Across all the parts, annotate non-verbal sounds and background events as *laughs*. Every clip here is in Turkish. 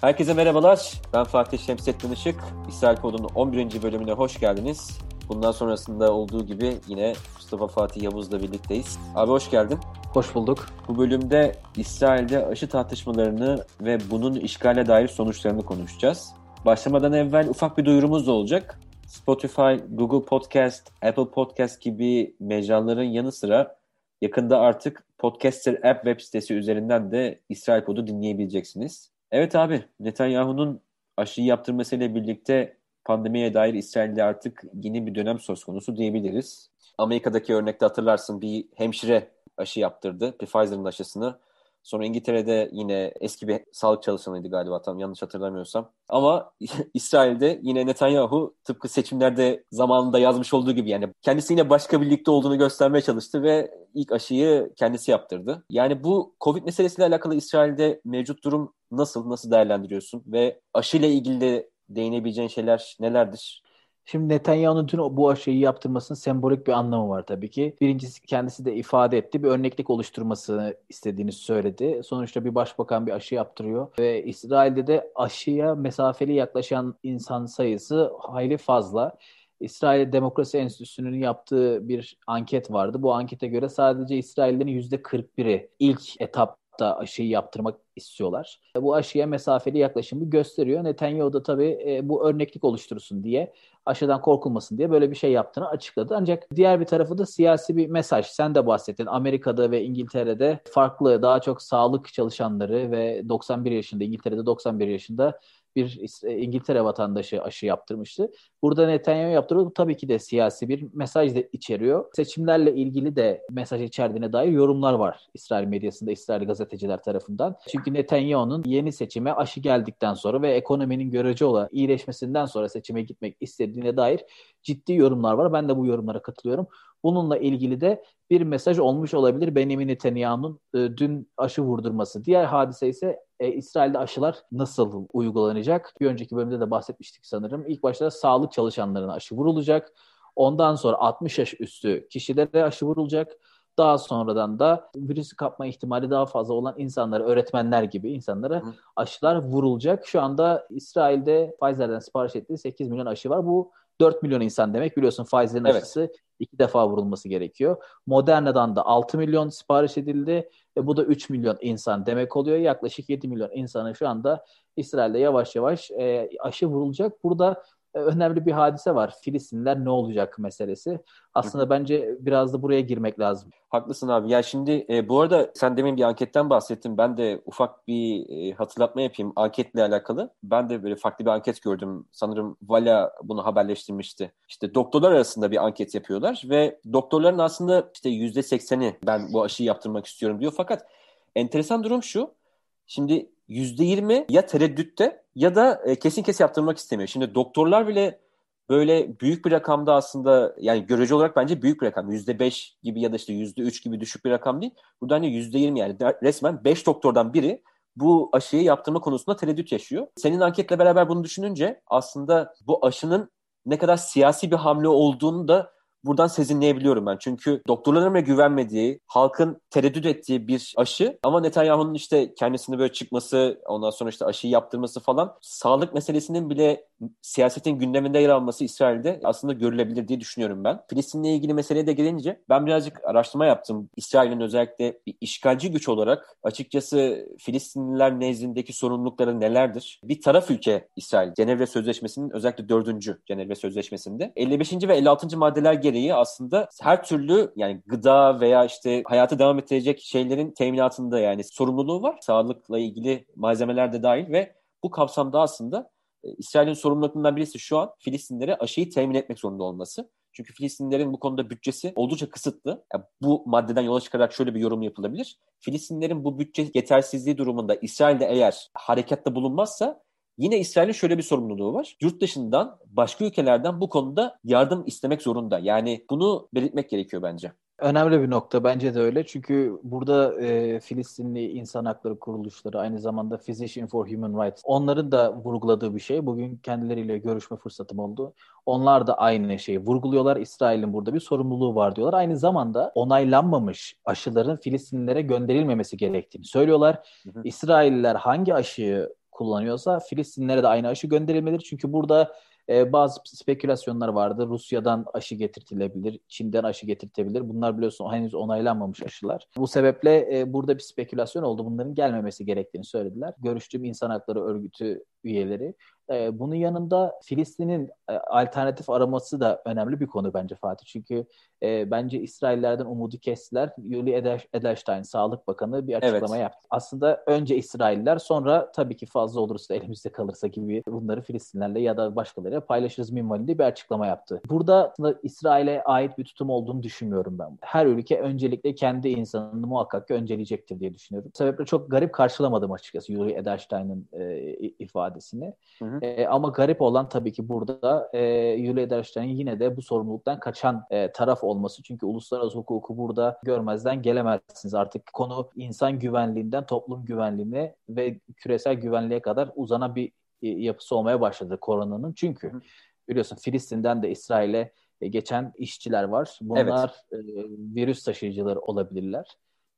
Herkese merhabalar. Ben Fatih Şemsettin Işık. İsrail Kodu'nun 11. bölümüne hoş geldiniz. Bundan sonrasında olduğu gibi yine Mustafa Fatih Yavuz'la birlikteyiz. Abi hoş geldin. Hoş bulduk. Bu bölümde İsrail'de aşı tartışmalarını ve bunun işgale dair sonuçlarını konuşacağız. Başlamadan evvel ufak bir duyurumuz da olacak. Spotify, Google Podcast, Apple Podcast gibi mecraların yanı sıra yakında artık Podcaster App web sitesi üzerinden de İsrail Kodu dinleyebileceksiniz. Evet abi, Netanyahu'nun aşıyı yaptırmasıyla birlikte pandemiye dair İsrail'de artık yeni bir dönem söz konusu diyebiliriz. Amerika'daki örnekte hatırlarsın bir hemşire aşı yaptırdı, Pfizer'ın aşısını. Sonra İngiltere'de yine eski bir sağlık çalışanıydı galiba tam yanlış hatırlamıyorsam. Ama *laughs* İsrail'de yine Netanyahu tıpkı seçimlerde zamanında yazmış olduğu gibi yani kendisi yine başka birlikte olduğunu göstermeye çalıştı ve ilk aşıyı kendisi yaptırdı. Yani bu Covid meselesiyle alakalı İsrail'de mevcut durum nasıl, nasıl değerlendiriyorsun? Ve aşıyla ilgili de değinebileceğin şeyler nelerdir? Şimdi Netanyahu'nun tüm bu aşıyı yaptırmasının sembolik bir anlamı var tabii ki. Birincisi kendisi de ifade etti. Bir örneklik oluşturmasını istediğini söyledi. Sonuçta bir başbakan bir aşı yaptırıyor. Ve İsrail'de de aşıya mesafeli yaklaşan insan sayısı hayli fazla. İsrail Demokrasi Enstitüsü'nün yaptığı bir anket vardı. Bu ankete göre sadece İsraillerin %41'i ilk etap da aşıyı yaptırmak istiyorlar. Bu aşıya mesafeli yaklaşımı gösteriyor. Netanyahu da tabii e, bu örneklik oluştursun diye aşıdan korkulmasın diye böyle bir şey yaptığını açıkladı. Ancak diğer bir tarafı da siyasi bir mesaj. Sen de bahsettin. Amerika'da ve İngiltere'de farklı daha çok sağlık çalışanları ve 91 yaşında İngiltere'de 91 yaşında bir İngiltere vatandaşı aşı yaptırmıştı. Burada Netanyahu yaptırdı. Tabii ki de siyasi bir mesaj da içeriyor. Seçimlerle ilgili de mesaj içerdiğine dair yorumlar var İsrail medyasında, İsrail gazeteciler tarafından. Çünkü Netanyahu'nun yeni seçime aşı geldikten sonra ve ekonominin görece olan iyileşmesinden sonra seçime gitmek istediğine dair ciddi yorumlar var. Ben de bu yorumlara katılıyorum. Bununla ilgili de bir mesaj olmuş olabilir Benjamin Netanyahu'nun e, dün aşı vurdurması. Diğer hadise ise e, İsrail'de aşılar nasıl uygulanacak? Bir önceki bölümde de bahsetmiştik sanırım. İlk başta sağlık çalışanlarına aşı vurulacak. Ondan sonra 60 yaş üstü kişilere aşı vurulacak. Daha sonradan da virüsü kapma ihtimali daha fazla olan insanlara, öğretmenler gibi insanlara aşılar vurulacak. Şu anda İsrail'de Pfizer'den sipariş ettiği 8 milyon aşı var. Bu 4 milyon insan demek. Biliyorsun Pfizer'in evet. aşısı iki defa vurulması gerekiyor. Moderna'dan da 6 milyon sipariş edildi ve bu da 3 milyon insan demek oluyor. Yaklaşık 7 milyon insanın şu anda İsrail'de yavaş yavaş e, aşı vurulacak. Burada e, önemli bir hadise var. Filistinler ne olacak meselesi. Aslında Hı. bence biraz da buraya girmek lazım. Haklısın abi. Ya şimdi e, bu arada sen demin bir anketten bahsettin. Ben de ufak bir e, hatırlatma yapayım anketle alakalı. Ben de böyle farklı bir anket gördüm. Sanırım Vala bunu haberleştirmişti. İşte doktorlar arasında bir anket yapıyorlar ve doktorların aslında işte yüzde sekseni ben bu aşıyı yaptırmak istiyorum diyor. Fakat enteresan durum şu. Şimdi %20 ya tereddütte ya da e, kesin kes yaptırmak istemiyor. Şimdi doktorlar bile böyle büyük bir rakamda aslında yani görece olarak bence büyük bir rakam. %5 gibi ya da işte %3 gibi düşük bir rakam değil. Burada hani %20 yani resmen 5 doktordan biri bu aşıyı yaptırma konusunda tereddüt yaşıyor. Senin anketle beraber bunu düşününce aslında bu aşının ne kadar siyasi bir hamle olduğunu da buradan sezinleyebiliyorum ben. Çünkü doktorların bile güvenmediği, halkın tereddüt ettiği bir aşı ama Netanyahu'nun işte kendisini böyle çıkması, ondan sonra işte aşıyı yaptırması falan sağlık meselesinin bile siyasetin gündeminde yer alması İsrail'de aslında görülebilir diye düşünüyorum ben. Filistin'le ilgili meseleye de gelince ben birazcık araştırma yaptım. İsrail'in özellikle bir işgalci güç olarak açıkçası Filistinliler nezdindeki sorumlulukları nelerdir? Bir taraf ülke İsrail. Cenevre Sözleşmesi'nin özellikle dördüncü Cenevre Sözleşmesi'nde 55. ve 56. maddeler gereği aslında her türlü yani gıda veya işte hayatı devam ettirecek şeylerin teminatında yani sorumluluğu var. Sağlıkla ilgili malzemeler de dahil ve bu kapsamda aslında e, İsrail'in sorumluluklarından birisi şu an Filistinlere aşıyı temin etmek zorunda olması. Çünkü Filistinlerin bu konuda bütçesi oldukça kısıtlı. Yani bu maddeden yola çıkarak şöyle bir yorum yapılabilir. Filistinlerin bu bütçe yetersizliği durumunda İsrail'de eğer harekatta bulunmazsa Yine İsrail'in şöyle bir sorumluluğu var. Yurt dışından başka ülkelerden bu konuda yardım istemek zorunda. Yani bunu belirtmek gerekiyor bence. Önemli bir nokta bence de öyle. Çünkü burada e, Filistinli insan hakları kuruluşları aynı zamanda Physician for Human Rights onların da vurguladığı bir şey. Bugün kendileriyle görüşme fırsatım oldu. Onlar da aynı şeyi vurguluyorlar. İsrail'in burada bir sorumluluğu var diyorlar. Aynı zamanda onaylanmamış aşıların Filistinlilere gönderilmemesi gerektiğini söylüyorlar. Hı hı. İsrailliler hangi aşıyı kullanıyorsa Filistinlere de aynı aşı gönderilmelidir. Çünkü burada e, bazı spekülasyonlar vardı. Rusya'dan aşı getirtilebilir, Çin'den aşı getirtilebilir. Bunlar biliyorsun henüz onaylanmamış aşılar. Bu sebeple e, burada bir spekülasyon oldu. Bunların gelmemesi gerektiğini söylediler. Görüştüğüm insan hakları örgütü üyeleri. E, bunun yanında Filistin'in e, alternatif araması da önemli bir konu bence Fatih. Çünkü e, bence İsraillerden umudu kestiler. Yuli Edelstein, Sağlık Bakanı bir açıklama evet. yaptı. Aslında önce İsrailler sonra tabii ki fazla olursa elimizde kalırsa gibi bunları Filistinlerle ya da başkalarıyla paylaşırız minvalinde bir açıklama yaptı. Burada İsrail'e ait bir tutum olduğunu düşünmüyorum ben. Her ülke öncelikle kendi insanını muhakkak ki önceleyecektir diye düşünüyorum. Bu sebeple çok garip karşılamadım açıkçası Yuli Edelstein'in e, ifadesini. Hı hı. E, ama garip olan tabii ki burada e, Yuli Edelstein'in yine de bu sorumluluktan kaçan e, taraf olması. Çünkü uluslararası hukuku burada görmezden gelemezsiniz. Artık konu insan güvenliğinden toplum güvenliğine ve küresel güvenliğe kadar uzanan bir e, yapısı olmaya başladı koronanın. Çünkü biliyorsun Filistin'den de İsrail'e e, geçen işçiler var. Bunlar evet. e, virüs taşıyıcıları olabilirler.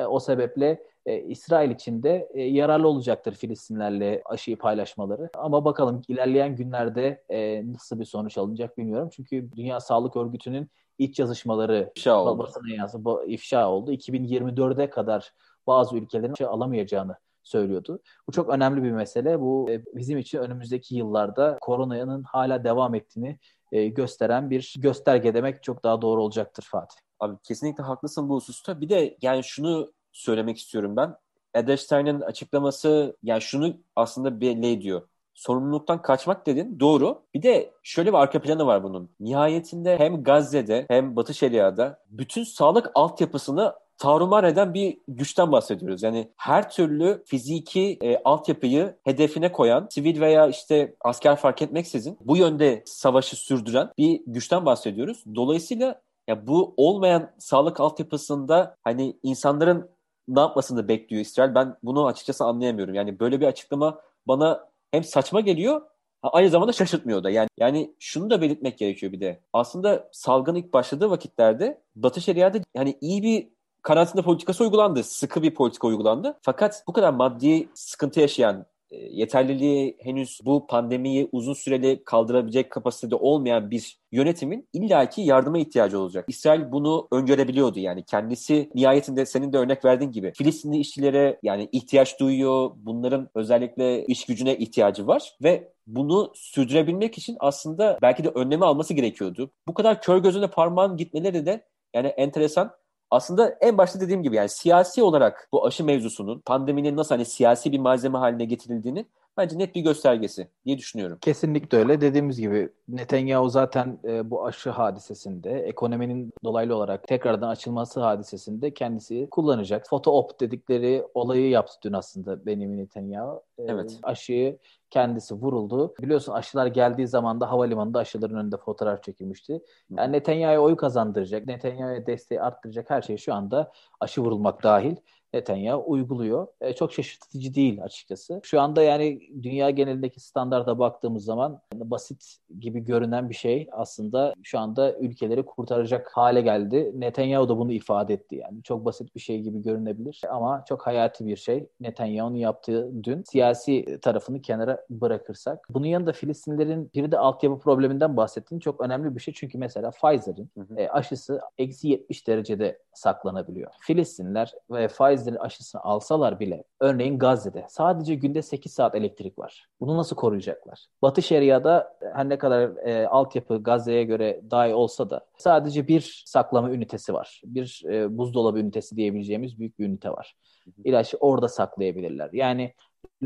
E, o sebeple e, İsrail için de e, yararlı olacaktır Filistinlerle aşıyı paylaşmaları. Ama bakalım ilerleyen günlerde e, nasıl bir sonuç alınacak bilmiyorum. Çünkü Dünya Sağlık Örgütü'nün iç yazışmaları ifşa oldu. basına yazdı, ifşa oldu. 2024'e kadar bazı ülkelerin şey alamayacağını söylüyordu. Bu çok önemli bir mesele. Bu bizim için önümüzdeki yıllarda koronanın hala devam ettiğini gösteren bir gösterge demek çok daha doğru olacaktır Fatih. Abi kesinlikle haklısın bu hususta. Bir de yani şunu söylemek istiyorum ben. Edelstein'in açıklaması yani şunu aslında belli ediyor sorumluluktan kaçmak dedin. Doğru. Bir de şöyle bir arka planı var bunun. Nihayetinde hem Gazze'de hem Batı Şeria'da bütün sağlık altyapısını tarumar eden bir güçten bahsediyoruz. Yani her türlü fiziki e, altyapıyı hedefine koyan, sivil veya işte asker fark etmeksizin bu yönde savaşı sürdüren bir güçten bahsediyoruz. Dolayısıyla ya bu olmayan sağlık altyapısında hani insanların ne yapmasını bekliyor İsrail? Ben bunu açıkçası anlayamıyorum. Yani böyle bir açıklama bana hem saçma geliyor aynı zamanda şaşırtmıyor da. Yani yani şunu da belirtmek gerekiyor bir de. Aslında salgın ilk başladığı vakitlerde Batı Şeria'da yani iyi bir karantina politikası uygulandı. Sıkı bir politika uygulandı. Fakat bu kadar maddi sıkıntı yaşayan yeterliliği henüz bu pandemiyi uzun süreli kaldırabilecek kapasitede olmayan bir yönetimin illaki yardıma ihtiyacı olacak. İsrail bunu öngörebiliyordu yani kendisi nihayetinde senin de örnek verdiğin gibi Filistinli işçilere yani ihtiyaç duyuyor. Bunların özellikle iş gücüne ihtiyacı var ve bunu sürdürebilmek için aslında belki de önlemi alması gerekiyordu. Bu kadar kör gözüne parmağın gitmeleri de yani enteresan aslında en başta dediğim gibi yani siyasi olarak bu aşı mevzusunun pandeminin nasıl hani siyasi bir malzeme haline getirildiğini bence net bir göstergesi diye düşünüyorum. Kesinlikle öyle. Dediğimiz gibi Netanyahu zaten e, bu aşı hadisesinde ekonominin dolaylı olarak tekrardan açılması hadisesinde kendisi kullanacak. Foto op dedikleri olayı yaptı dün aslında Benjamin Netanyahu. E, evet. Aşıyı kendisi vuruldu. Biliyorsun aşılar geldiği zaman da havalimanında aşıların önünde fotoğraf çekilmişti. Yani Netanyahu'ya oy kazandıracak, Netanyahu'ya desteği arttıracak her şey şu anda aşı vurulmak dahil. Netanyahu uyguluyor. E, çok şaşırtıcı değil açıkçası. Şu anda yani dünya genelindeki standarda baktığımız zaman basit gibi görünen bir şey aslında şu anda ülkeleri kurtaracak hale geldi. Netanyahu da bunu ifade etti yani. Çok basit bir şey gibi görünebilir ama çok hayati bir şey. Netanyahu'nun yaptığı dün siyasi tarafını kenara bırakırsak. Bunun yanında Filistinlerin bir de altyapı probleminden bahsettiğin çok önemli bir şey. Çünkü mesela Pfizer'in e, aşısı eksi 70 derecede saklanabiliyor. Filistinler ve Pfizer'in aşısını alsalar bile örneğin Gazze'de sadece günde 8 saat elektrik var. Bunu nasıl koruyacaklar? Batı Şeria'da her ne kadar e, altyapı Gazze'ye göre daha iyi olsa da sadece bir saklama ünitesi var. Bir e, buzdolabı ünitesi diyebileceğimiz büyük bir ünite var. İlaçı orada saklayabilirler. Yani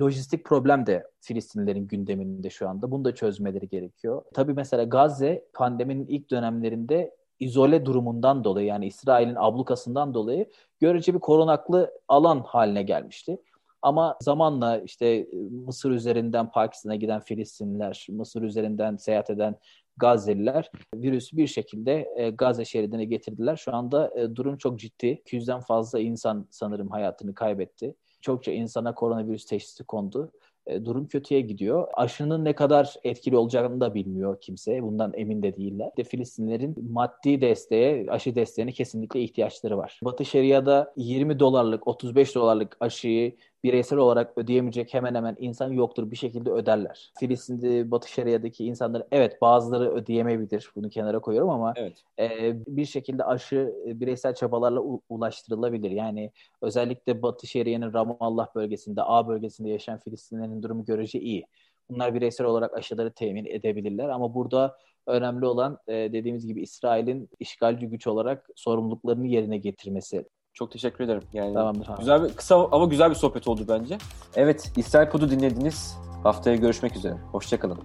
lojistik problem de Filistinlilerin gündeminde şu anda. Bunu da çözmeleri gerekiyor. Tabii mesela Gazze pandeminin ilk dönemlerinde izole durumundan dolayı yani İsrail'in ablukasından dolayı görece bir korunaklı alan haline gelmişti. Ama zamanla işte Mısır üzerinden Pakistan'a giden Filistinliler, Mısır üzerinden seyahat eden Gazze'liler virüsü bir şekilde e, Gazze şeridine getirdiler. Şu anda e, durum çok ciddi. 200'den fazla insan sanırım hayatını kaybetti. Çokça insana koronavirüs teşhisi kondu e, durum kötüye gidiyor. Aşının ne kadar etkili olacağını da bilmiyor kimse. Bundan emin de değiller. De Filistinlerin maddi desteğe, aşı desteğine kesinlikle ihtiyaçları var. Batı Şeria'da 20 dolarlık, 35 dolarlık aşıyı bireysel olarak ödeyemeyecek hemen hemen insan yoktur. Bir şekilde öderler. Filistin'de, Batı Şeria'daki insanlar evet bazıları ödeyemeyebilir. Bunu kenara koyuyorum ama evet. e, bir şekilde aşı e, bireysel çabalarla u- ulaştırılabilir. Yani özellikle Batı Şeria'nın Ramallah bölgesinde, A bölgesinde yaşayan Filistinlerin durumu görece iyi. Bunlar bireysel olarak aşıları temin edebilirler ama burada önemli olan e, dediğimiz gibi İsrail'in işgalci güç olarak sorumluluklarını yerine getirmesi çok teşekkür ederim. Yani Tamamdır. Güzel bir kısa ama güzel bir sohbet oldu bence. Evet, İsrail Pod'u dinlediniz. Haftaya görüşmek üzere. Hoşçakalın.